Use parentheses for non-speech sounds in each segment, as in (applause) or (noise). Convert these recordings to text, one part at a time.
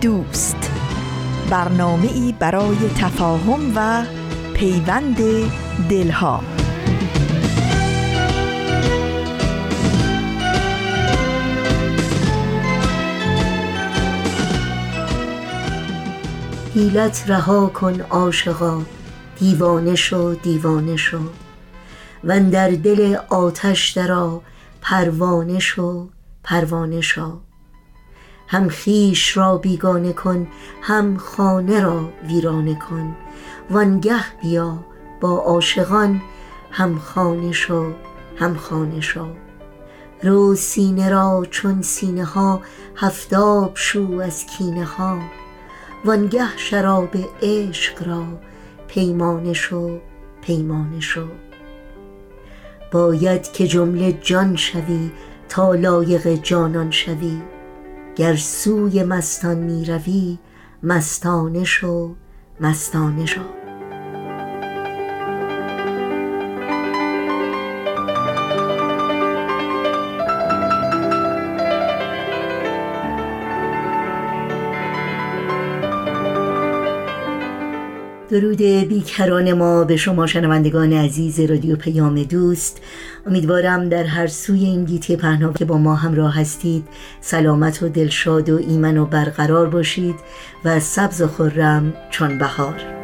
دوست. برنامه ای برای تفاهم و پیوند دلها. حیلت رها کن عاشقا دیوانه شو دیوانه شو. و در دل آتش درا پروانه شو پروانه شو. هم خیش را بیگانه کن هم خانه را ویرانه کن. وانگه بیا با عاشقان هم خانه شو هم خانه شو. رو سینه را چون سینه ها هفتاب شو از کینه ها. وانگه شراب عشق را پیمانه شو پیمانه شو. باید که جمله جان شوی تا لایق جانان شوی. گر سوی مستان می روی مستانه شو مستانه شو. درود بیکران ما به شما شنوندگان عزیز رادیو پیام دوست. امیدوارم در هر سوی این گیتی پهنا که با ما همراه هستید سلامت و دلشاد و ایمن و برقرار باشید و سبز و خرم چون بهار.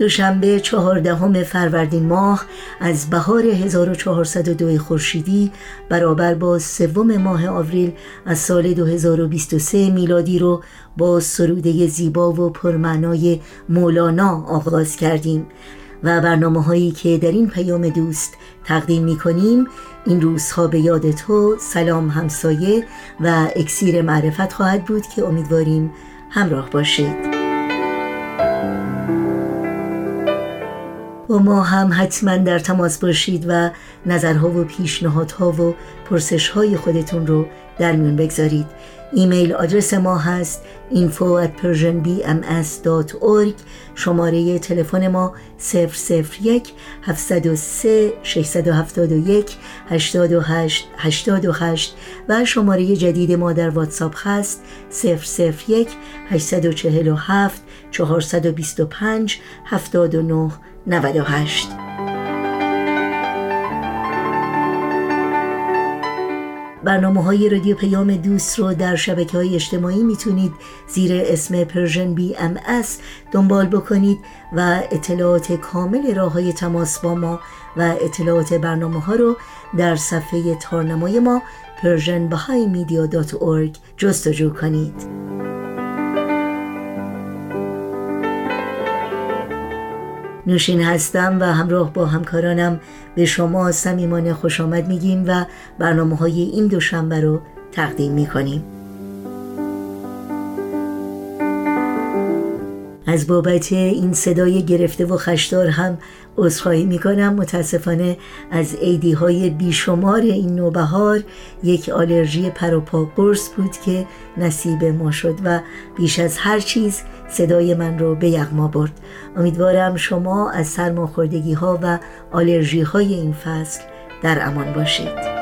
دوشنبه چهاردهم فروردین ماه از بهار 1402 خورشیدی برابر با سوم ماه آوریل از سال 2023 میلادی رو با سروده زیبا و پرمعنای مولانا آغاز کردیم و برنامه هایی که در این پیام دوست تقدیم می کنیم این روزها به یاد تو سلام همسایه و اکسیر معرفت خواهد بود که امیدواریم همراه باشید. با ما هم حتما در تماس باشید و نظرها و پیشنهادها و پرسشهای خودتون رو در میون بگذارید. ایمیل آدرس ما هست info at persianbms.org شماره تلفن ما 001 703 671 828 828 و شماره جدید ما در واتساپ هست 001 847 425 79 98 برنامه های رادیو پیام دوست رو در شبکه های اجتماعی می‌تونید زیر اسم Persian BM دنبال بکنید و اطلاعات کامل راه های تماس با ما و اطلاعات برنامه ها رو در صفحه تارنمای ما Persian جستجو کنید. نوشین هستم و همراه با همکارانم به شما صمیمانه خوش آمد میگیم و برنامه های این دوشنبه رو تقدیم می‌کنیم. از بابت این صدای گرفته و خشدار هم عذرخواهی می‌کنم. متاسفانه از عیدی های بیشمار این نوبهار یک آلرژی پروپا قرص بود که نصیب ما شد و بیش از هر چیز صدای من رو به یغما برد. امیدوارم شما از سرماخوردگی ها و آلرژی های این فصل در امان باشید.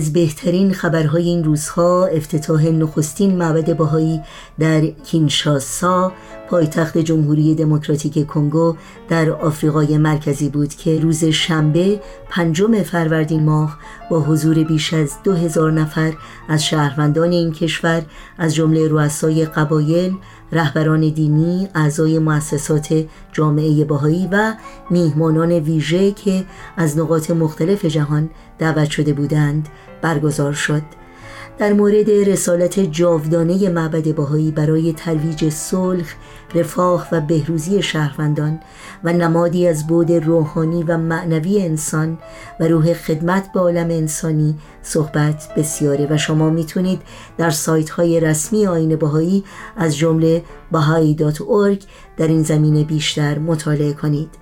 از بهترین خبرهای این روزها افتتاح نخستین معبد باهایی در کینشاسا پایتخت جمهوری دموکراتیک کنگو در آفریقای مرکزی بود که روز شنبه پنجم فروردین ماه با حضور بیش از دو هزار نفر از شهروندان این کشور از جمله رؤسای قبایل، رهبران دینی، اعضای مؤسسات جامعه باهایی و میهمانان ویژه که از نقاط مختلف جهان دعوت شده بودند. برگزار شد. در مورد رسالت جاودانه معبد باهایی برای ترویج صلح، رفاه و بهروزی شهروندان و نمادی از بود روحانی و معنوی انسان و روح خدمت به عالم انسانی صحبت بسیاره و شما می‌تونید در سایت های رسمی آین باهایی از جمله bahai.org در این زمینه بیشتر مطالعه کنید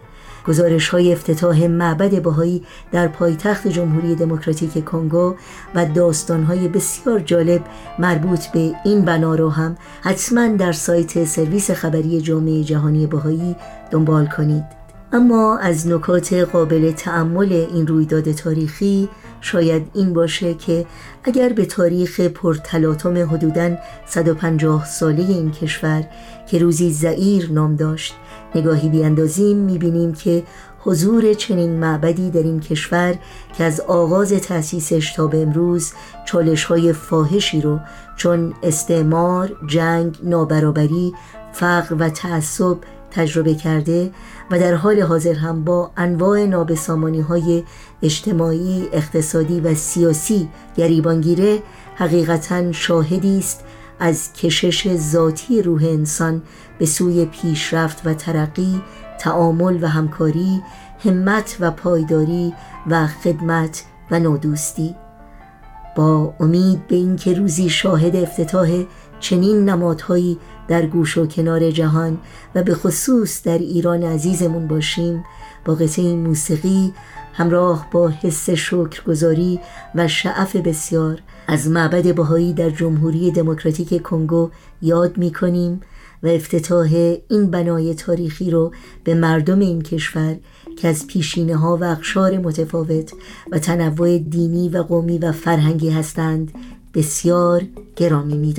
گزارش های افتتاح معبد بهایی در پایتخت جمهوری دموکراتیک کنگو و داستان های بسیار جالب مربوط به این بنا را هم حتما در سایت سرویس خبری جامعه جهانی بهایی دنبال کنید. اما از نکات قابل تعمل این رویداد تاریخی شاید این باشه که اگر به تاریخ پرتلاطم حدوداً 150 ساله این کشور که روزی زعیر نام داشت نگاهی بیاندازیم می‌بینیم که حضور چنین معبدی در این کشور که از آغاز تأسیسش تا به امروز چالش های فاحشی رو چون استعمار، جنگ، نابرابری، فقر و تعصب تجربه کرده و در حال حاضر هم با انواع نابسامانی های اجتماعی، اقتصادی و سیاسی گریبانگیره حقیقتا شاهدی است از کشش ذاتی روح انسان به سوی پیشرفت و ترقی تعامل و همکاری همت و پایداری و خدمت و نودوستی با امید به اینکه روزی شاهد افتتاح چنین نمادهایی در گوش و کنار جهان و به خصوص در ایران عزیزمون باشیم با قطعه موسیقی همراه با حس شکرگزاری و شعف بسیار از معبد بهایی در جمهوری دموکراتیک کنگو یاد می کنیم و افتتاح این بنای تاریخی رو به مردم این کشور که از پیشینه ها و اقشار متفاوت و تنوع دینی و قومی و فرهنگی هستند بسیار گرامی می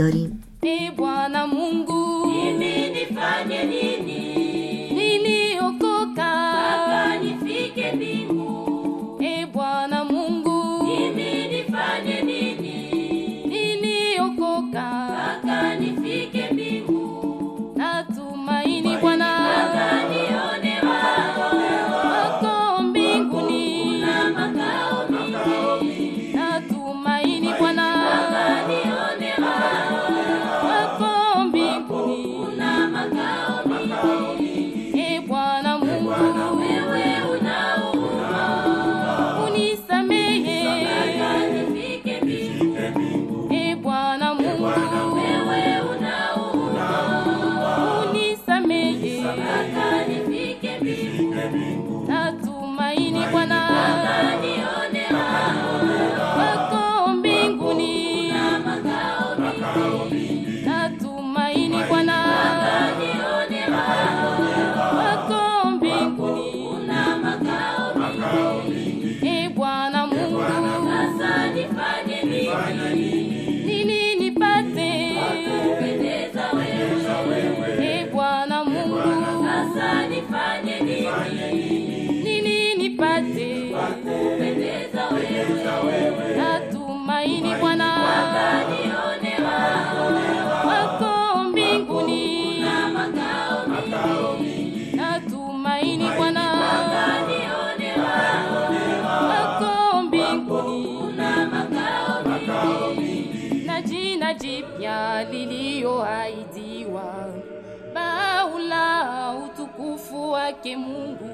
wake Mungu.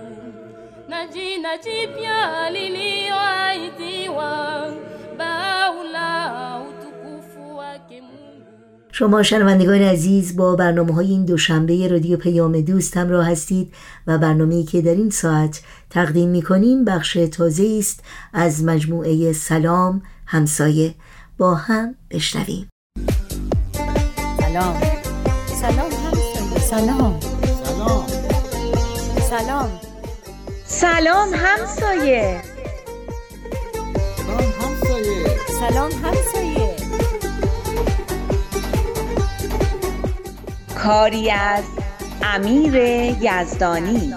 Na jina jipya liliyoahidiwa baula utukufu wake Mungu. شما شنوندگان عزیز با برنامه های این دوشنبه رادیو پیام دوست همراه هستید و برنامه‌ای که در این ساعت تقدیم می کنیم بخش تازه است از مجموعه سلام همسایه. با هم بشنویم. سلام. سلام همسایه. سلام سلام. سلام همسایه. سلام همسایه. سلام همسایه. کاری از امیر یزدانی.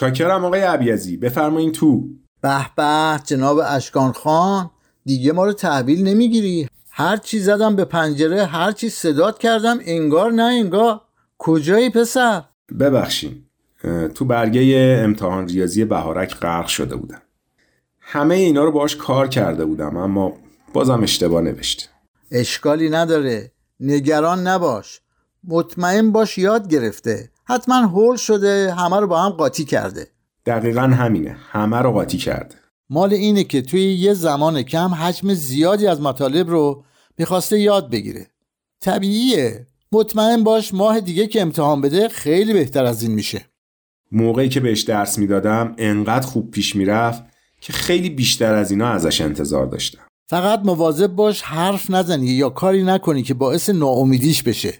چاکرم آقای عبیزی بفرمایین تو. به به جناب اشکان خان دیگه ما رو تحویل نمی‌گیری. هر چی زدم به پنجره هر چی صدات کردم انگار نه انگار. کجایی پسر؟ ببخشین تو برگه امتحان ریاضی بهارک غرق شده بودم. همه اینا رو باش کار کرده بودم اما بازم اشتباه نوشته اشکالی نداره. نگران نباش. مطمئن باش یاد گرفته. حتما هول شده همه رو با هم قاطی کرده. دقیقا همینه. همه رو قاطی کرده. مال اینه که توی یه زمان کم حجم زیادی از مطالب رو می‌خواسته یاد بگیره. طبیعیه. مطمئن باش ماه دیگه که امتحان بده خیلی بهتر از این میشه. موقعی که بهش درس می‌دادم انقدر خوب پیش می‌رفت که خیلی بیشتر از اینا ازش انتظار داشتم. فقط مواظب باش حرف نزنی یا کاری نکنی که باعث ناامیدیش بشه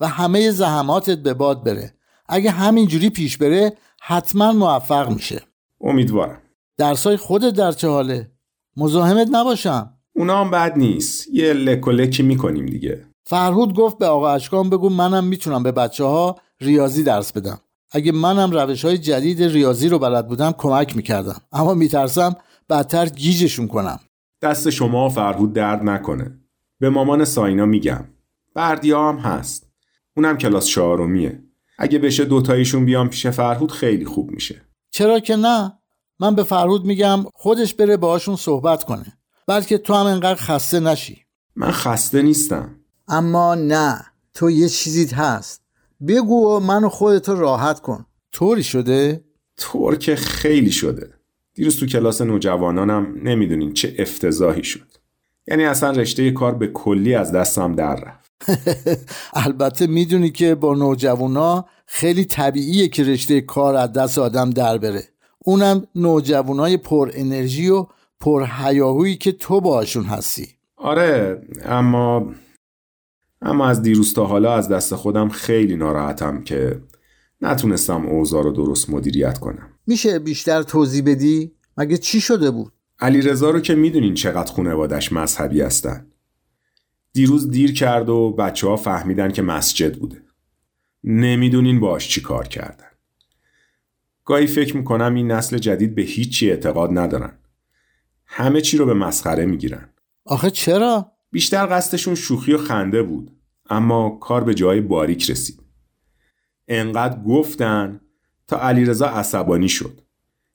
و همه زحماتت به باد بره. اگه همینجوری پیش بره حتما موفق میشه. امیدوارم. درسای خودت در چه حاله؟ مزاحمت نباشم. اونا هم بد نیست. یه لک و لکی می‌کنیم دیگه. فرهود گفت به آقا اشکان بگو منم می‌تونم به بچه ها ریاضی درس بدم. اگه منم روش های جدید ریاضی رو بلد بودم کمک می‌کردم. اما میترسم بدتر گیجشون کنم. دست شما فرهود درد نکنه. به مامان ساینا میگم. بردیا هم هست. اونم کلاس چهارمیه. اگه بشه دوتاییشون بیام پیش فرهود خیلی خوب میشه. چرا که نه؟ من به فرهود میگم خودش بره باهاشون صحبت کنه. بلکه تو هم انقدر خسته نشی. من خسته نیستم. اما نه تو یه چیزیت هست. بگو و منو خودتو راحت کن. طوری شده؟ طور که خیلی شده. دیروز تو کلاس نوجوانانم نمی‌دونین چه افتضاحی شد. یعنی اصلا رشته کار به کلی از دستم در رفت. (laughs) البته می‌دونی که با نوجوانا خیلی طبیعیه که رشته کار از دست آدم در بره اونم نوجوانای پر انرژی و پر هیاهویی که تو باشون هستی آره اما اما از دیروز تا حالا از دست خودم خیلی ناراحتم که نتونستم اوضاع رو درست مدیریت کنم میشه بیشتر توضیح بدی؟ مگه چی شده بود؟ علی رضا رو که می‌دونین چقدر خونوادش مذهبی هستن دیروز دیر کرد و بچه ها فهمیدن که مسجد بوده. نمی‌دونین باش چی کار کردن. گاهی فکر می‌کنم این نسل جدید به هیچی اعتقاد ندارن. همه چی رو به مسخره می‌گیرن. آخه چرا؟ بیشتر قصدشون شوخی و خنده بود اما کار به جای باریک رسید. انقدر گفتن تا علیرضا عصبانی شد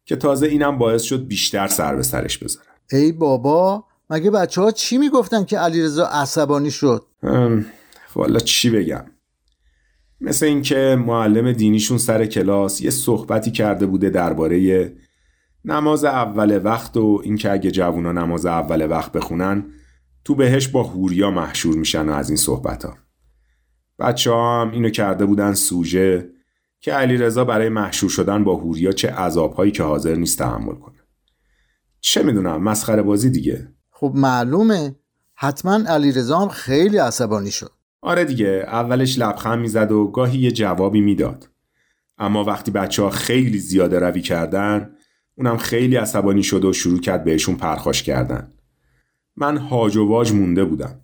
که تازه اینم باعث شد بیشتر سر به سرش بذارن. ای بابا مگه بچه ها چی می‌گفتن که علیرضا عصبانی شد؟ والا چی بگم؟ مثل اینکه معلم دینیشون سر کلاس یه صحبتی کرده بوده درباره نماز اول وقت و اینکه اگه جوونا نماز اول وقت بخونن تو بهش با هوریا محشور میشن و از این صحبت ها بچه هم اینو کرده بودن سوژه که علیرضا برای محشور شدن با هوریا چه عذابهایی که حاضر نیست تحمل کنه. چه می‌دونم مسخره بازی دیگه. خب معلومه. حتما علیرضا هم خیلی عصبانی شد. آره دیگه اولش لبخند می‌زد و گاهی یه جوابی می‌داد. اما وقتی بچه ها خیلی زیاده روی کردن اونم خیلی عصبانی شد و شروع کرد بهشون پرخاش کردن. من هاج و واج مونده بودم.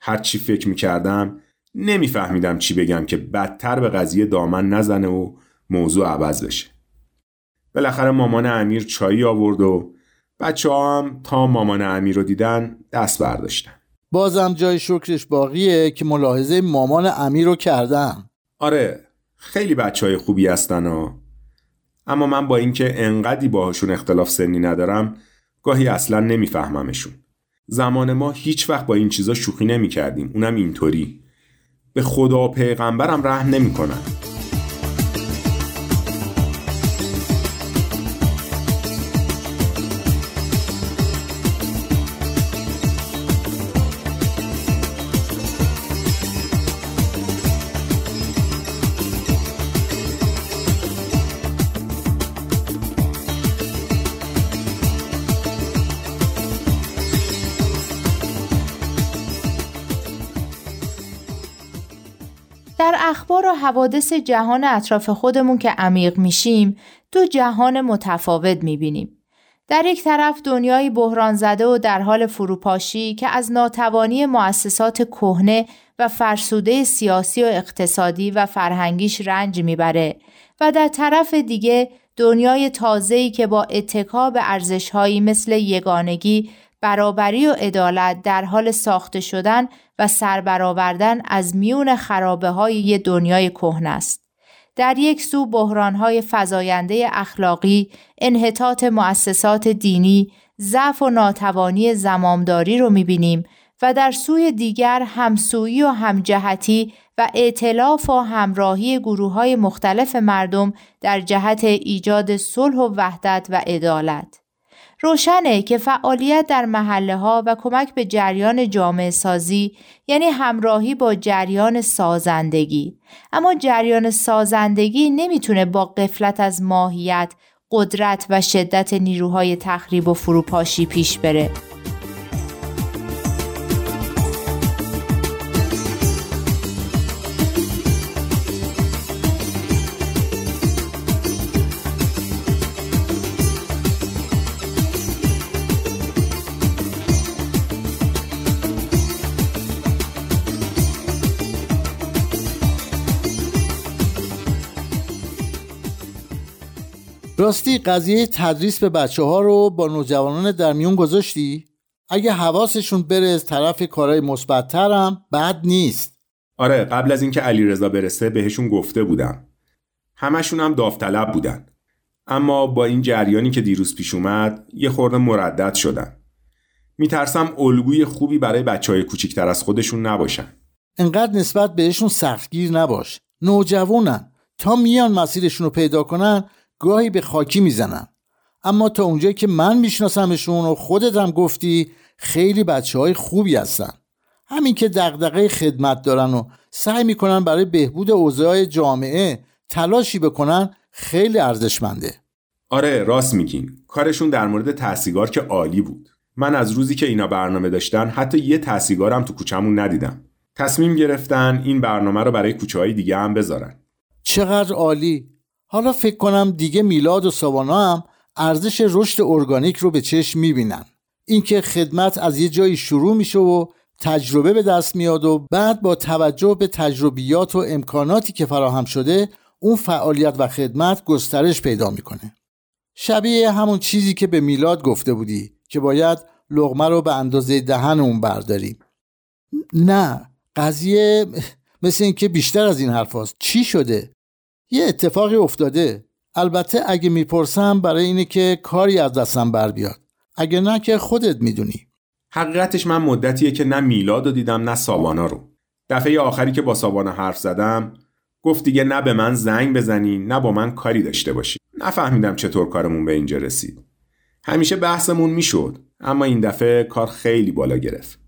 هر چی فکر می‌کردم نمیفهمیدم چی بگم که بدتر به قضیه دامن نزنه و موضوع عوض بشه. بالاخره مامان امیر چایی آورد و بچه ها هم تا مامان امیر رو دیدن دست برداشتن. بازم جای شکرش باقیه که ملاحظه مامان امیر رو کردم. آره خیلی بچه های خوبی هستن ها اما من با اینکه انقدی باهاشون اختلاف سنی ندارم گاهی اصلا نمیفهممشون. زمان ما هیچ وقت با این چیزا شوخی نمی کردیم اونم اینطوری. به خدا و پیغمبرم رحم نمی کنن. حوادث جهان اطراف خودمون که عمیق میشیم دو جهان متفاوت می‌بینیم. در یک طرف دنیای بحران زده و در حال فروپاشی که از ناتوانی مؤسسات کهنه و فرسوده سیاسی و اقتصادی و فرهنگیش رنج می‌بره و در طرف دیگه دنیای تازه‌ای که با اتکا به ارزشهایی مثل یگانگی، برابری و عدالت در حال ساخته شدن و سربرآوردن از میون خرابه های یه دنیای کهنه است. در یک سو بحرانهای فزاینده اخلاقی، انحطاط مؤسسات دینی، ضعف و ناتوانی زمامداری رو می‌بینیم و در سوی دیگر همسویی و همجهتی و ائتلاف و همراهی گروه های مختلف مردم در جهت ایجاد صلح و وحدت و عدالت. روشنه که فعالیت در محله ها و کمک به جریان جامعه سازی یعنی همراهی با جریان سازندگی. اما جریان سازندگی نمی‌تونه با قفلت از ماهیت قدرت و شدت نیروهای تخریب و فروپاشی پیش بره. راستی قضیه تدریس به بچه ها رو با نوجوانان در میون گذاشتی؟ اگه حواسشون بره از طرف کارهای مثبتترم بد نیست. آره قبل از اینکه علیرضا برسه بهشون گفته بودم. همشون هم داوطلب بودن. اما با این جریانی که دیروز پیش اومد یه خورده مردد شدن. میترسم الگوی خوبی برای بچه های کوچیکتر از خودشون نباشن. انقدر نسبت بهشون سختگیر نباش. نوجوانن تا میان مسیرشون رو پیدا کنن گاهی به خاکی می‌زنن. اما تا اونجایی که من میشناسمشون و خودت هم گفتی خیلی بچه های خوبی هستن. همین که دغدغه خدمت دارن و سعی می‌کنن برای بهبود اوضاع جامعه تلاشی بکنن خیلی ارزشمنده. آره راست میگین. کارشون در مورد تحصیلگار که عالی بود. من از روزی که اینا برنامه داشتن حتی یه تحصیلگارم تو کوچمون ندیدم. تصمیم گرفتن این برنامه رو برای کوچه های دیگه هم بذارن. چقدر عالی! حالا فکر کنم دیگه میلاد و ساوانا هم ارزش رشد ارگانیک رو به چشم می‌بینن اینکه خدمت از یه جایی شروع میشه و تجربه به دست میاد و بعد با توجه به تجربیات و امکاناتی که فراهم شده اون فعالیت و خدمت گسترش پیدا می‌کنه شبیه همون چیزی که به میلاد گفته بودی که باید لغمه رو به اندازه دهن اون برداریم نه قضیه مثل اینکه بیشتر از این حرف هست. چی شده؟ یه اتفاقی افتاده. البته اگه می‌پرسم برای اینه که کاری از دستم بر بیاد. اگه نه که خودت می‌دونی. حقیقتش من مدتیه که نه میلاد رو دیدم نه ساوانا رو. دفعه آخری که با ساوانا حرف زدم گفت دیگه نه به من زنگ بزنی نه با من کاری داشته باشی. نفهمیدم چطور کارمون به اینجا رسید. همیشه بحثمون می‌شد اما این دفعه کار خیلی بالا گرفت.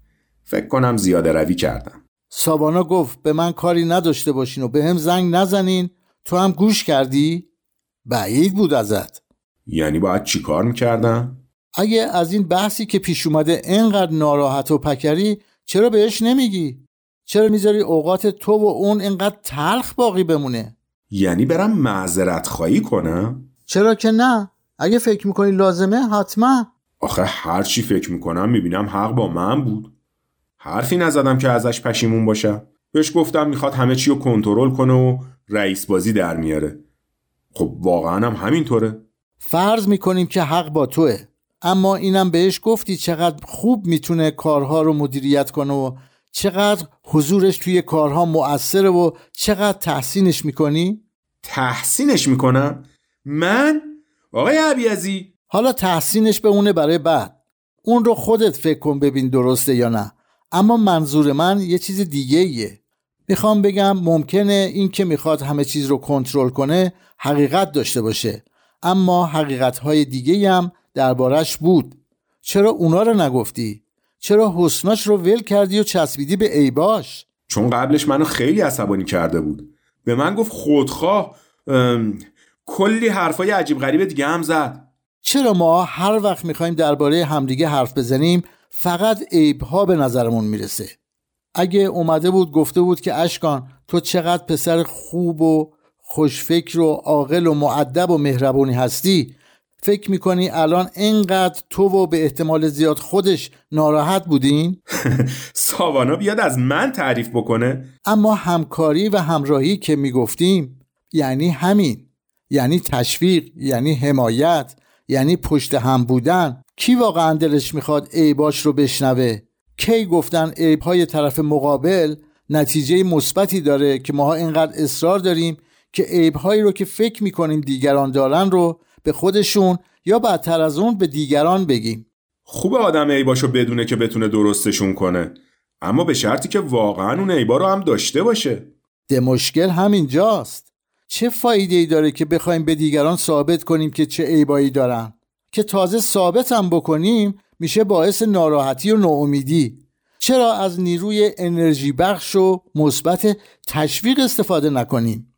فکر کنم زیاده روی کردم. ساوانا گفت به من کاری نداشته باشین و به هم زنگ نزنین. تو هم گوش کردی؟ بعید بود ازت یعنی باید چیکار می‌کردم؟ اگه از این بحثی که پیش اومده انقدر ناراحت و پکری چرا بهش نمیگی؟ چرا می‌ذاری اوقات تو و اون انقدر تلخ باقی بمونه؟ یعنی برم معذرت خواهی کنم؟ چرا که نه؟ اگه فکر می‌کنی لازمه حتما آخه هر چی فکر می‌کنم می‌بینم حق با من بود حرفی نزدم که ازش پشیمون باشم بهش گفتم می‌خواد همه چی رو کنترل کنه و رئیس بازی در میاره. خب واقعا هم همینطوره. فرض می‌کنیم که حق با توه. اما اینم بهش گفتی چقدر خوب می‌تونه کارها رو مدیریت کنه و چقدر حضورش توی کارها مؤثره و چقدر تحسینش می‌کنی؟ تحسینش می‌کنم؟ من؟ آقای عبیزی حالا تحسینش به اونه برای بعد. اون رو خودت فکر کن ببین درسته یا نه. اما منظور من یه چیز دیگه ایه می‌خوام بگم ممکنه این که می‌خواد همه چیز رو کنترل کنه حقیقت داشته باشه. اما حقیقت های دیگه هم دربارش بود. چرا اونا رو نگفتی؟ چرا حسناش رو ول کردی و چسبیدی به ایباش؟ چون قبلش منو خیلی عصبانی کرده بود. به من گفت خودخواه کلی حرفای عجیب غریب دیگه هم زد. چرا ما هر وقت می‌خوایم درباره همدیگه حرف بزنیم فقط عیبها به نظرمون می‌رسه؟ اگه اومده بود گفته بود که اشکان تو چقدر پسر خوب و خوشفکر و عاقل و معدب و مهربونی هستی. فکر می‌کنی الان اینقدر تو و به احتمال زیاد خودش ناراحت بودین؟ (laughs) ساوانا بیاد از من تعریف بکنه. اما همکاری و همراهی که می‌گفتیم یعنی همین. یعنی تشویق یعنی حمایت یعنی پشت هم بودن. کی واقعا دلش می‌خواد عیباش رو بشنوه؟ کی گفتن عیبهای طرف مقابل نتیجه مثبتی داره که ماها اینقدر اصرار داریم که عیبهایی رو که فکر می‌کنیم دیگران دارن رو به خودشون یا بدتر از اون به دیگران بگیم. خوب آدم عیباشو بدونه که بتونه درستشون کنه. اما به شرطی که واقعا اون عیبا رو هم داشته باشه. ده مشکل همینجاست. چه فایده ای داره که بخوایم به دیگران ثابت کنیم که چه عیبایی دارن؟ که تازه ثابت هم بکنیم میشه باعث ناراحتی و ناامیدی. چرا از نیروی انرژی بخش و مثبت تشویق استفاده نکنیم؟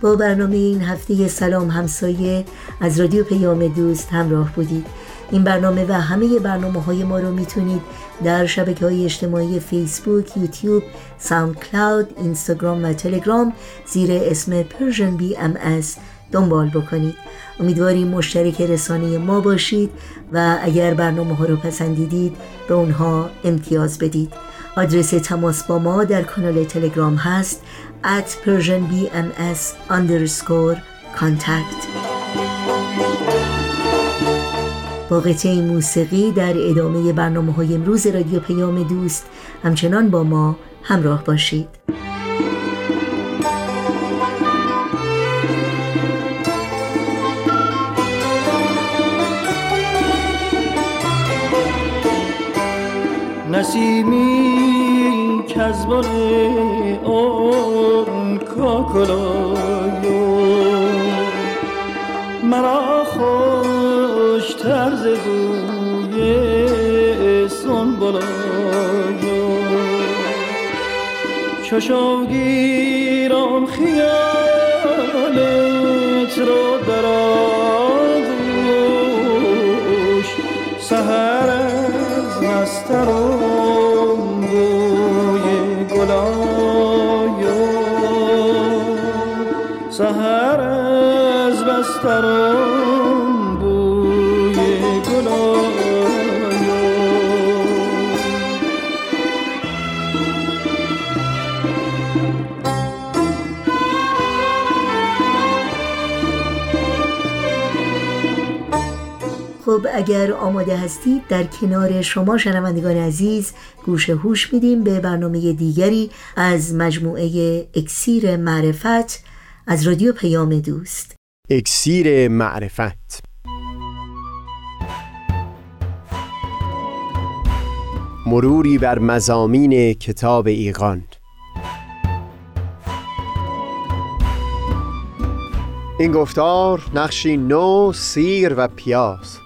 با برنامه این هفته سلام همسایه از رادیو پیام دوست همراه بودید. این برنامه و همه برنامه های ما رو می‌تونید در شبکه های اجتماعی فیسبوک، یوتیوب، ساوند کلاود، اینستاگرام و تلگرام زیر اسم ام از دنبال بکنید. امیدواریم مشترک رسانه ما باشید و اگر برنامه ها رو پسندیدید به اونها امتیاز بدید. آدرس تماس با ما در کانال تلگرام هست at persianbms underscore contact. با قطعه موسیقی در ادامه برنامه های امروز رادیو پیام دوست همچنان با ما همراه باشید. نسیمی کز بن اون کاکل آیو مرا خوشتر ز بوی سنبل آیو چو شو گیرم خیالت رو در آغوش سهر از نسترم بوی گلایو سهر از بسترم اگر آماده هستید در کنار شما شنوندگان عزیز گوش هوش میدیم به برنامه دیگری از مجموعه اکسیر معرفت از رادیو پیام دوست. اکسیر معرفت. مروری بر مزامین کتاب ایقان این گفتار نقشی نو سیر و پیاز.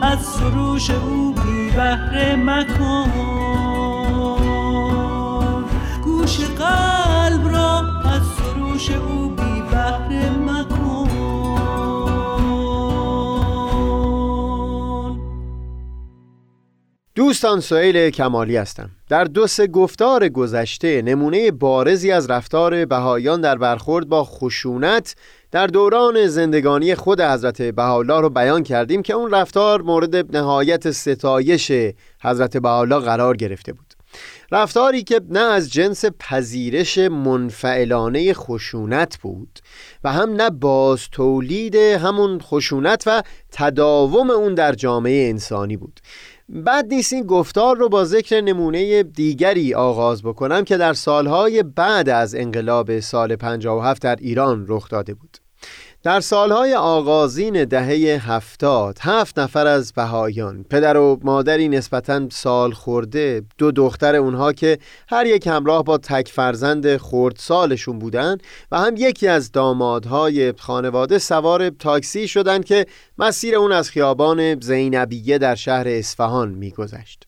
از سروش او بی بهره مکن. گوش قلب را از سروش او دوستان سئیل کمالی هستم. در دو سه گفتار گذشته نمونه بارزی از رفتار بهایان در برخورد با خشونت در دوران زندگانی خود حضرت بهاءالله رو بیان کردیم که اون رفتار مورد نهایت ستایش حضرت بهاءالله قرار گرفته بود. رفتاری که نه از جنس پذیرش منفعلانه خشونت بود و هم نه باز تولید همون خشونت و تداوم اون در جامعه انسانی بود. بعد نیست این گفتار رو با ذکر نمونه دیگری آغاز بکنم که در سالهای بعد از انقلاب سال 57 در ایران رخ داده بود. در سالهای آغازین دهه هفتاد هفت نفر از بهایان پدر و مادری نسبتا سال خورده دو دختر اونها که هر یک همراه با تک فرزند خورد سالشون بودن و هم یکی از دامادهای خانواده سوار تاکسی شدند که مسیر اون از خیابان زینبیه در شهر اصفهان میگذشت.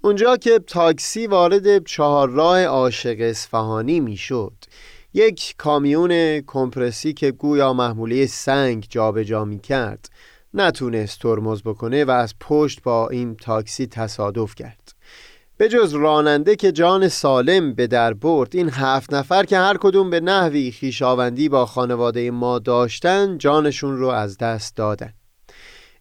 اونجا که تاکسی وارد چهارراه عاشق اصفهانی می‌شد. یک کامیون کمپرسی که گویا محموله سنگ جابجا می کرد نتونست ترمز بکنه و از پشت با این تاکسی تصادف کرد. به جز راننده که جان سالم به در برد این هفت نفر که هر کدوم به نحوی خیشاوندی با خانواده ما داشتن جانشون رو از دست دادن.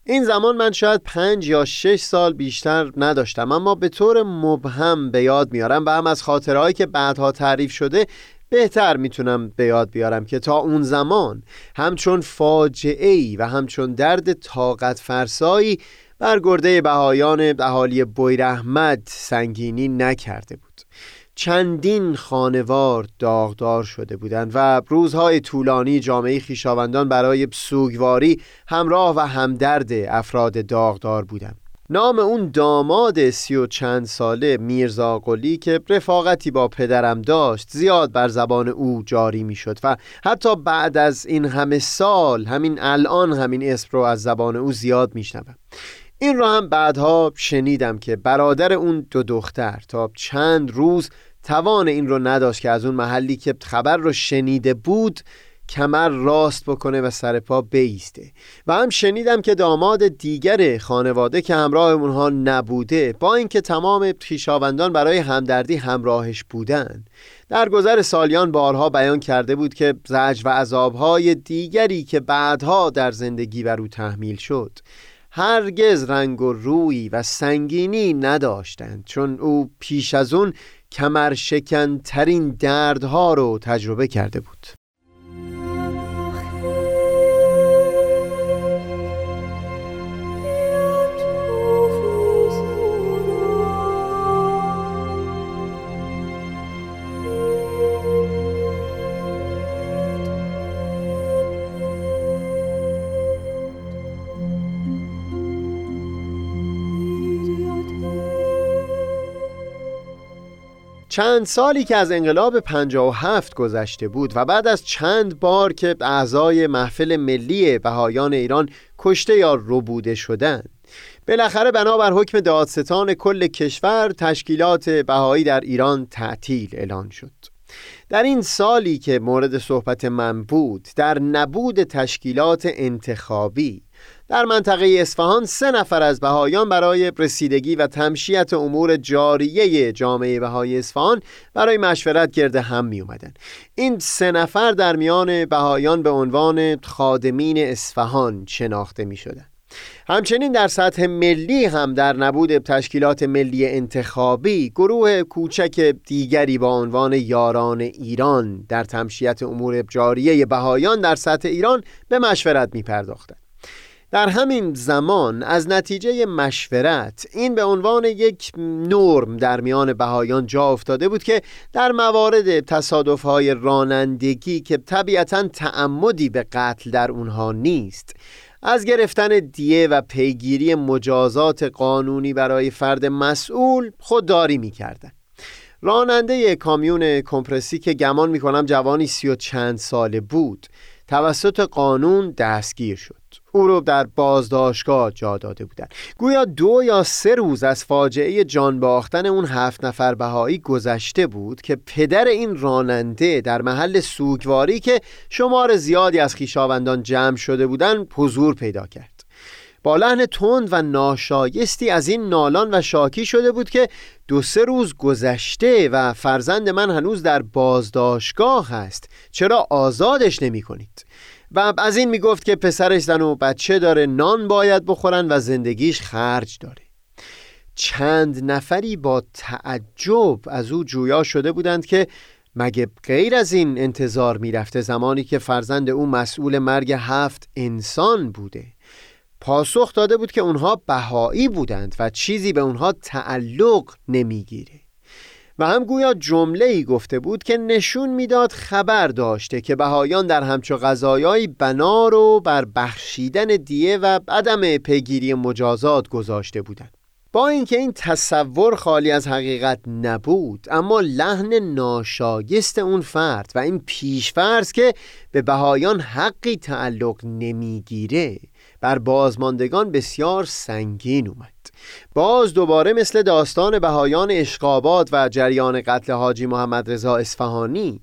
این زمان من شاید پنج یا شش سال بیشتر نداشتم اما به طور مبهم به یاد میارم و هم از خاطرهایی که بعدها تعریف شده بهتر می‌تونم به یاد بیارم که تا اون زمان همچون فاجعه ای و همچون درد طاقت فرسایی بر گرده بهایان اهالی بویرحمد سنگینی نکرده بود. چندین خانوار داغدار شده بودند و روزهای طولانی جامعه خیشاوندان برای سوگواری همراه و همدرد افراد داغدار بودند. نام اون داماد سی و چند ساله میرزا قلی که رفاقتی با پدرم داشت زیاد بر زبان او جاری می‌شد و حتی بعد از این همه سال همین الان همین اسم رو از زبان او زیاد میشنوم. این را هم بعدها شنیدم که برادر اون دو دختر تا چند روز توان این رو نداشت که از اون محلی که خبر رو شنیده بود کمر راست بکنه و سر پا بیسته. و هم شنیدم که داماد دیگر خانواده که همراه اونها نبوده با اینکه تمام خیشاوندان برای همدردی همراهش بودند در گذر سالیان بارها بیان کرده بود که زج و عذابهای دیگری که بعدها در زندگی بر او تحمیل شد. هرگز رنگ و روی و سنگینی نداشتند چون او پیش از اون کمرشکن ترین دردها رو تجربه کرده بود. چند سالی که از انقلاب 57 گذشته بود و بعد از چند بار که اعضای محفل ملی بهایان ایران کشته یا ربوده شدند. بالاخره بنابر حکم دادستان کل کشور تشکیلات بهایی در ایران تعطیل اعلان شد. در این سالی که مورد صحبت من بود در نبود تشکیلات انتخابی در منطقه اصفهان سه نفر از بهایان برای رسیدگی و تمشیت امور جاریه جامعه بهای اصفهان برای مشورت گرد هم می اومدن. این سه نفر در میان بهایان به عنوان خادمین اصفهان شناخته می شدن. همچنین در سطح ملی هم در نبود تشکیلات ملی انتخابی گروه کوچک دیگری با عنوان یاران ایران در تمشیت امور جاریه بهایان در سطح ایران به مشورت می پرداختند. در همین زمان از نتیجه مشورت این به عنوان یک نرم در میان بهایان جا افتاده بود که در موارد تصادف های رانندگی که طبیعتا تعمدی به قتل در اونها نیست از گرفتن دیه و پیگیری مجازات قانونی برای فرد مسئول خودداری می‌کردن. راننده کامیون کمپرسی که گمان می‌کنم جوانی سی و چند ساله بود توسط قانون دستگیر شد. او رو در بازداشتگاه جا داده بودند. گویا دو یا سه روز از فاجعه جان باختن اون هفت نفر بهایی گذشته بود که پدر این راننده در محل سوگواری که شمار زیادی از خیشاوندان جمع شده بودند حضور پیدا کرد. با لحن تند و ناشایستی از این نالان و شاکی شده بود که دو سه روز گذشته و فرزند من هنوز در بازداشتگاه هست. چرا آزادش نمی کنید؟ و از این می‌گفت که پسرش زن و بچه داره نان باید بخورن و زندگیش خرج داره. چند نفری با تعجب از او جویا شده بودند که مگه غیر از این انتظار می‌رفته زمانی که فرزند او مسئول مرگ هفت انسان بوده. پاسخ داده بود که اونها بهایی بودند و چیزی به اونها تعلق نمی‌گیره. و هم گویا جمله ای گفته بود که نشون می‌داد خبر داشته که بهایان در همچو غذایایی بنا رو بر بخشیدن دیه و عدم پیگیری مجازات گذاشته بودند. با اینکه این تصور خالی از حقیقت نبود اما لحن ناشایست اون فرد و این پیشفرض که به بهایان حقی تعلق نمی‌گیره بر بازماندگان بسیار سنگین اومد. باز دوباره مثل داستان بهایان اشقابات و جریان قتل حاجی محمد رضا اصفهانی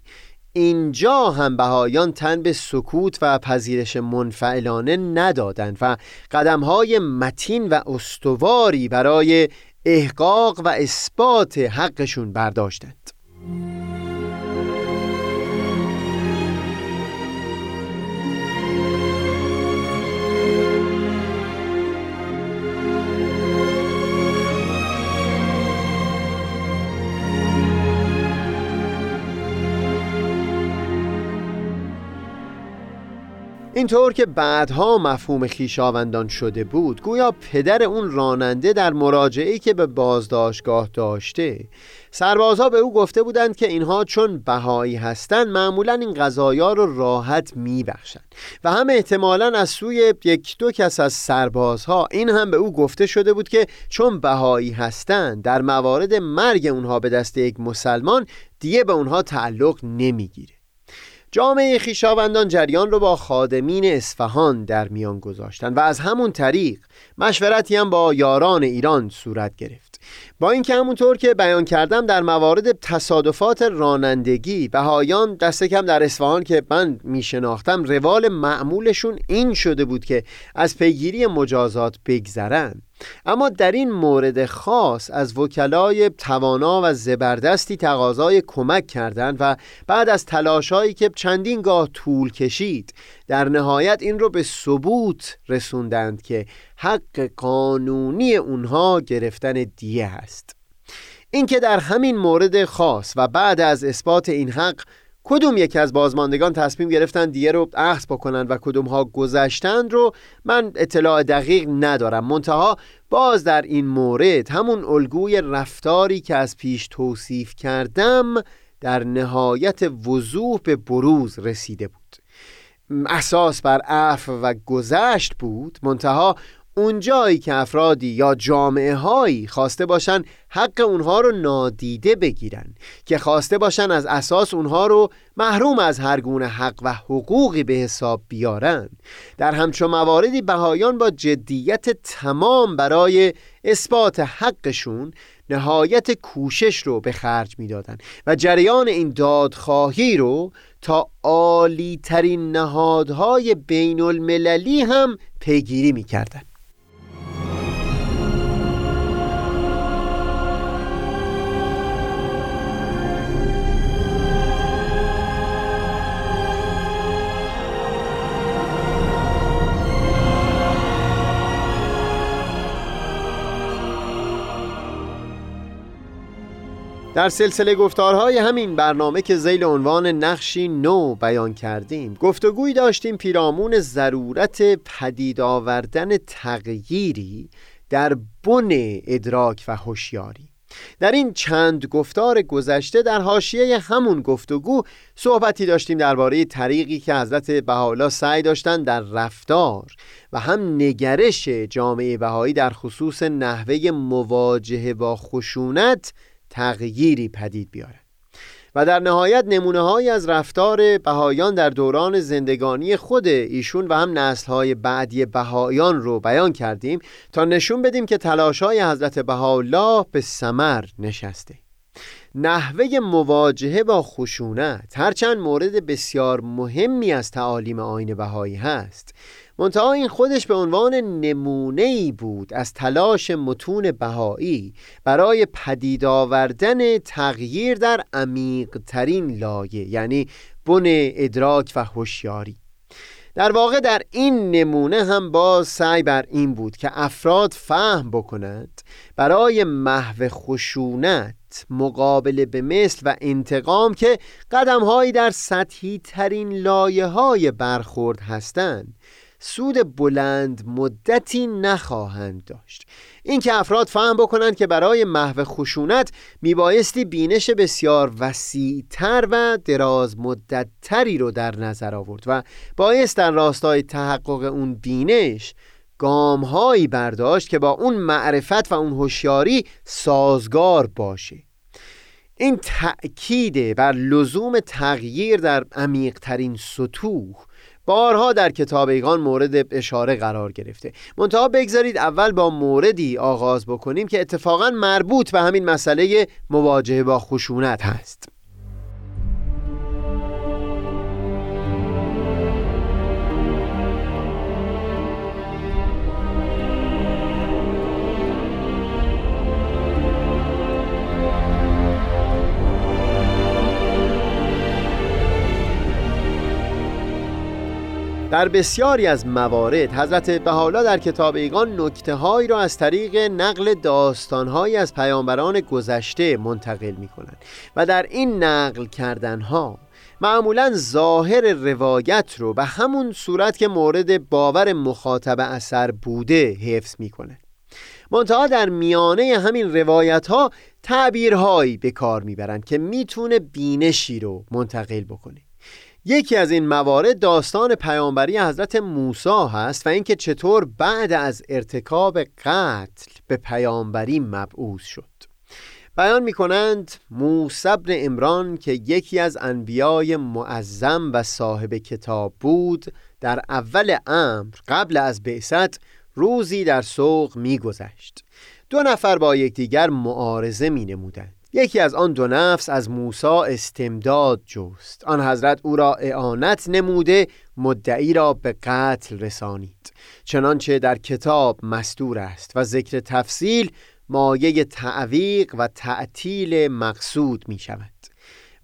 اینجا هم بهایان تن به سکوت و پذیرش منفعلانه ندادند و قدمهای متین و استواری برای احقاق و اثبات حقشون برداشتند. اینطور که بعدها مفهوم خیشاوندان شده بود گویا پدر اون راننده در مراجعه که به بازداشتگاه داشته. سربازها به او گفته بودند که اینها چون بهایی هستند معمولا این غذایا رو راحت میبخشند و هم احتمالا از سوی یک دو کس از سربازها. این هم به او گفته شده بود که چون بهایی هستند در موارد مرگ اونها به دست یک مسلمان دیگه به اونها تعلق نمی‌گیره. جامعه خیشاوندان جریان رو با خادمین اصفهان در میان گذاشتن و از همون طریق مشورتی هم با یاران ایران صورت گرفت. با اینکه همونطور که بیان کردم در موارد تصادفات رانندگی بهایان دست کم در اصفهان که من میشناختم روال معمولشون این شده بود که از پیگیری مجازات بگذرن. اما در این مورد خاص از وکلای توانا و زبردستی تقاضای کمک کردند و بعد از تلاشایی که چندین گاه طول کشید در نهایت این رو به ثبوت رسوندند که حق قانونی اونها گرفتن دیه هست اینکه در همین مورد خاص و بعد از اثبات این حق کدوم یکی از بازماندگان تصمیم گرفتن دیه رو اخذ بکنن و کدوم ها گذشتند رو من اطلاع دقیق ندارم. منتها باز در این مورد همون الگوی رفتاری که از پیش توصیف کردم در نهایت وضوح به بروز رسیده بود. اساس بر عفو و گذشت بود. منتها اونجایی که افرادی یا جامعه هایی خواسته باشن حق اونها رو نادیده بگیرن که خواسته باشن از اساس اونها رو محروم از هر گونه حق و حقوقی به حساب بیارن. در همچون مواردی بهایان با جدیت تمام برای اثبات حقشون نهایت کوشش رو به خرج می‌دادن و جریان این دادخواهی رو تا عالی ترین نهادهای بین المللی هم پیگیری می‌کردن. در سلسله گفتارهای همین برنامه که زیل عنوان نقشی نو بیان کردیم گفتگوی داشتیم پیرامون ضرورت پدید آوردن تغییری در بن ادراک و هوشیاری. در این چند گفتار گذشته در حاشیه همون گفتگو صحبتی داشتیم درباره طریقی که حضرت بهاءالله سعی داشتن در رفتار و هم نگرش جامعه بهایی در خصوص نحوه مواجهه با خشونت تغییری پدید بیاره و در نهایت نمونه از رفتار بهایان در دوران زندگانی خود ایشون و هم نسل های بعدی بهایان رو بیان کردیم تا نشون بدیم که تلاش های حضرت بهاءالله به سمر نشسته. نحوه مواجهه با خشونت هرچند مورد بسیار مهمی از تعالیم آین بهایی هست. منتها این خودش به عنوان نمونه ای بود از تلاش متون بهایی برای پدید آوردن تغییر در عمیق ترین لایه یعنی بن ادراک و هوشیاری. در واقع در این نمونه هم باز سعی بر این بود که افراد فهم بکنند برای محو خشونت مقابله به مثل و انتقام که قدم هایی در سطحی ترین لایه های برخورد هستند. سود بلند مدتی نخواهند داشت. اینکه افراد فهم بکنند که برای محو خشونت میبایستی بینش بسیار وسیعتر و دراز مدتتری رو در نظر آورد و بایست در راستای تحقق اون بینش گامهایی برداشت که با اون معرفت و اون هوشیاری سازگار باشه. این تأکید بر لزوم تغییر در عمیقترین سطوح بارها در کتاب ایگان مورد اشاره قرار گرفته. منتها بگذارید اول با موردی آغاز بکنیم که اتفاقا مربوط به همین مسئله مواجهه با خشونت هست. در بسیاری از موارد حضرت بهاءالله در کتاب ایگان نکته هایی را از طریق نقل داستانهایی از پیامبران گذشته منتقل می کنند و در این نقل کردن ها معمولا ظاهر روایت رو به همون صورت که مورد باور مخاطب اثر بوده حفظ می‌کنه. منتها در میانه همین روایت ها تعبیرهایی به کار می‌برند که می‌تونه بینشی رو منتقل بکنه. یکی از این موارد داستان پیامبری حضرت موسی هست و اینکه چطور بعد از ارتکاب قتل به پیامبری مبعوث شد. بیان می کنند موسی بن امران که یکی از انبیای معظم و صاحب کتاب بود در اول امر قبل از بعثت روزی در سوق می گذشت دو نفر با یکدیگر معارضه می نمودند یکی از آن دو نفس از موسی استمداد جست. آن حضرت او را اعانت نموده مدعی را به قتل رسانید. چنانچه در کتاب مستور است و ذکر تفصیل مایه تعویق و تعطیل مقصود می شود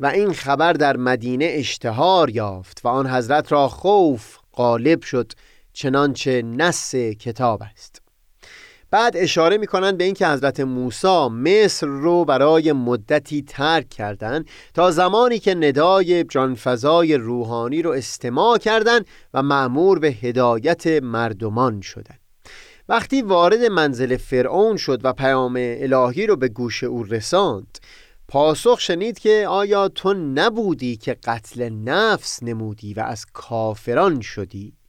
و این خبر در مدینه اشتهار یافت و آن حضرت را خوف غالب شد چنانچه نس کتاب است. بعد اشاره می‌کنند به اینکه حضرت موسی مصر رو برای مدتی ترک کردند تا زمانی که ندای جانفضای روحانی رو استماع کردند و معمور به هدایت مردمان شدند وقتی وارد منزل فرعون شد و پیام الهی رو به گوش او رساند پاسخ شنید که آیا تو نبودی که قتل نفس نمودی و از کافران شدی؟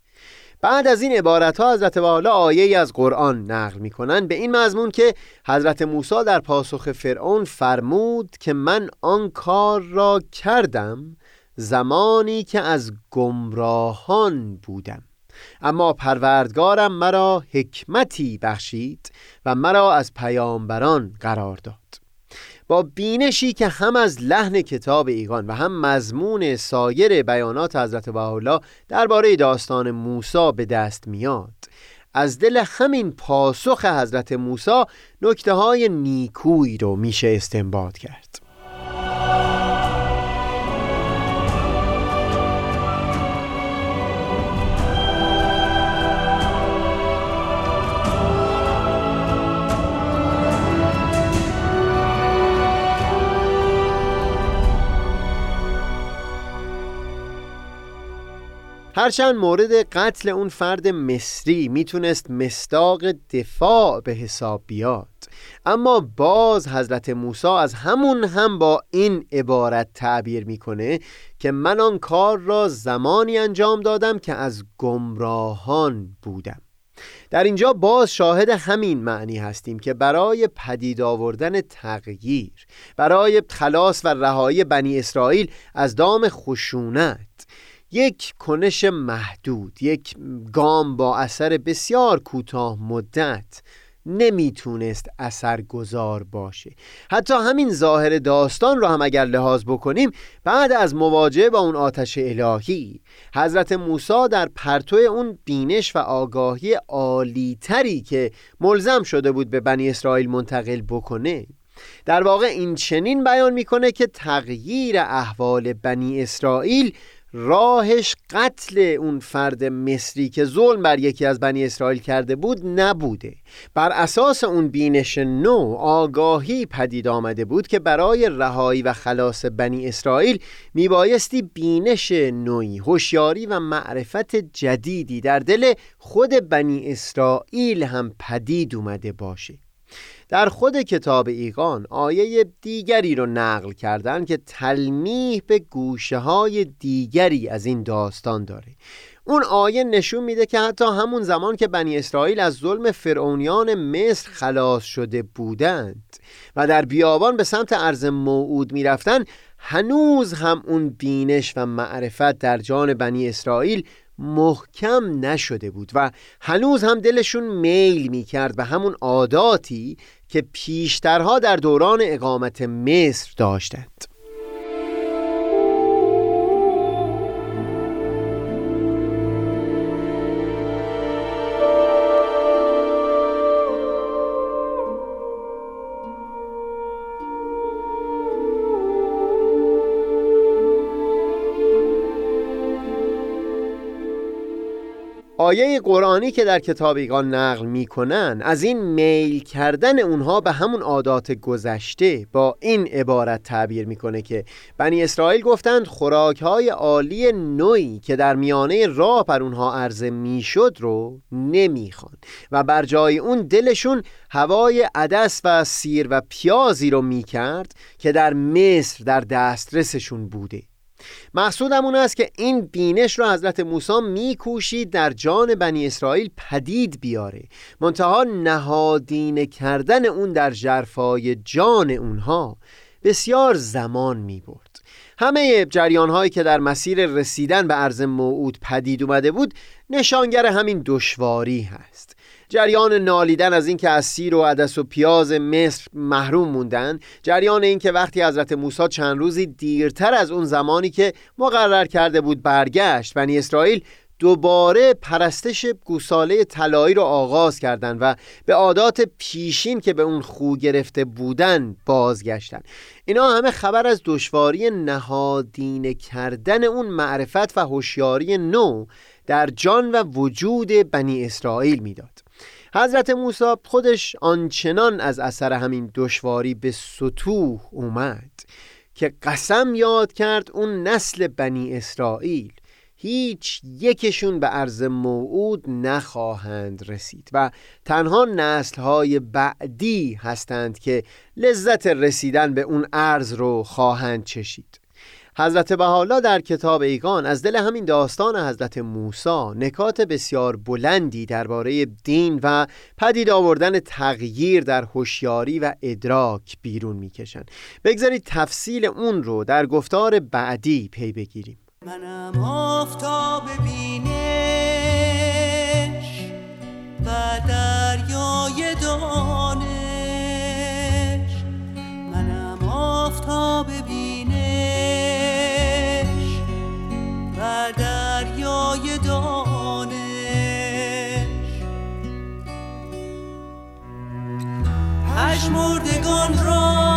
بعد از این عبارت ها حضرت والا آیه از قرآن نقل می کنند به این مضمون که حضرت موسی در پاسخ فرعون فرمود که من آن کار را کردم زمانی که از گمراهان بودم. اما پروردگارم مرا حکمتی بخشید و مرا از پیامبران قرار داد. با بینشی که هم از لحن کتاب ایگان و هم مضمون سایر بیانات حضرت بهاءالله درباره داستان موسی به دست میاد. از دل همین پاسخ حضرت موسی نکته های نیکویی رو میشه استنباط کرد. هرچند مورد قتل اون فرد مصری می‌تونست مستاق دفاع به حساب بیاد. اما باز حضرت موسی از همون هم با این عبارت تعبیر می‌کنه که من آن کار را زمانی انجام دادم که از گمراهان بودم. در اینجا باز شاهد همین معنی هستیم که برای پدید آوردن تغییر برای خلاص و رهایی بنی اسرائیل از دام خشونت یک کنش محدود یک گام با اثر بسیار کوتاه مدت نمی‌تونست اثرگذار باشه. حتی همین ظاهر داستان رو هم اگر لحاظ بکنیم بعد از مواجهه با اون آتش الهی حضرت موسی در پرتو اون بینش و آگاهی عالیتری که ملزم شده بود به بنی اسرائیل منتقل بکنه در واقع این چنین بیان می‌کنه که تغییر احوال بنی اسرائیل راهش قتل اون فرد مصری که ظلم بر یکی از بنی اسرائیل کرده بود نبوده. بر اساس اون بینش نو آگاهی پدید آمده بود که برای رهایی و خلاص بنی اسرائیل میبایستی بینش نوعی هوشیاری و معرفت جدیدی در دل خود بنی اسرائیل هم پدید اومده باشه. در خود کتاب ایقان آیه دیگری رو نقل کردن که تلمیح به گوشه های دیگری از این داستان داره. اون آیه نشون میده که حتی همون زمان که بنی اسرائیل از ظلم فرعونیان مصر خلاص شده بودند و در بیابان به سمت عرض موعود می‌رفتن هنوز هم اون بینش و معرفت در جان بنی اسرائیل محکم نشده بود و هنوز هم دلشون میل می کرد به همون عاداتی که پیشترها در دوران اقامت مصر داشتند. آیه قرآنی که در کتاب ایقان نقل می‌کنن از این میل کردن اونها به همون عادات گذشته با این عبارت تعبیر می‌کنه که بنی اسرائیل گفتند خوراک های عالی نوعی که در میانه راه بر اونها عرضه می‌شد رو نمی‌خوان و بر جای اون دلشون هوای عدس و سیر و پیازی رو می‌کرد که در مصر در دسترسشون بوده. مقصودم اون است که این بینش رو حضرت موسی میکوشید در جان بنی اسرائیل پدید بیاره. منتها نهادینه کردن اون در جرفای جان اونها بسیار زمان می برد همه جریان هایی که در مسیر رسیدن به عرض موعود پدید اومده بود نشانگر همین دشواری هست. جریان نالیدن از اینکه از سیر و عدس و پیاز مصر محروم موندن جریان اینکه وقتی حضرت موسی چند روزی دیرتر از اون زمانی که مقرر کرده بود برگشت بنی اسرائیل دوباره پرستش گوساله طلایی رو آغاز کردند و به عادات پیشین که به اون خو گرفته بودن بازگشتن اینا همه خبر از دشواری نهادینه کردن اون معرفت و هوشیاری نو در جان و وجود بنی اسرائیل می‌داد. حضرت موسی خودش آنچنان از اثر همین دشواری به سطوح اومد که قسم یاد کرد اون نسل بنی اسرائیل هیچ یکشون به عرض موعود نخواهند رسید و تنها نسلهای بعدی هستند که لذت رسیدن به اون عرض رو خواهند چشید. حضرت بحالا در کتاب ایگان از دل همین داستان حضرت موسی نکات بسیار بلندی درباره دین و پدید آوردن تغییر در هوشیاری و ادراک بیرون می‌کشند. بگذارید تفصیل اون رو در گفتار بعدی پی بگیریم. منم آفتاب بینش پشمردگان را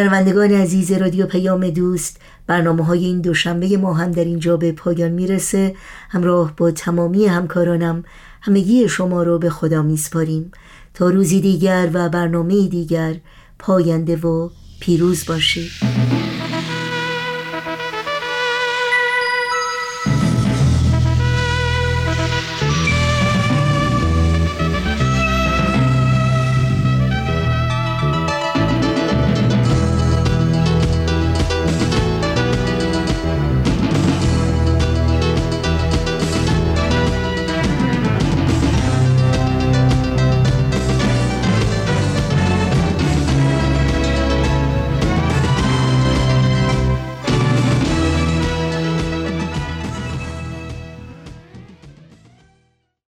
شنوندگان عزیز رادیو پیام دوست برنامه های این دوشنبه ما هم در اینجا به پایان می‌رسه. همراه با تمامی همکارانم همگی شما رو به خدا میسپاریم. تا روزی دیگر و برنامه دیگر پاینده و پیروز باشید.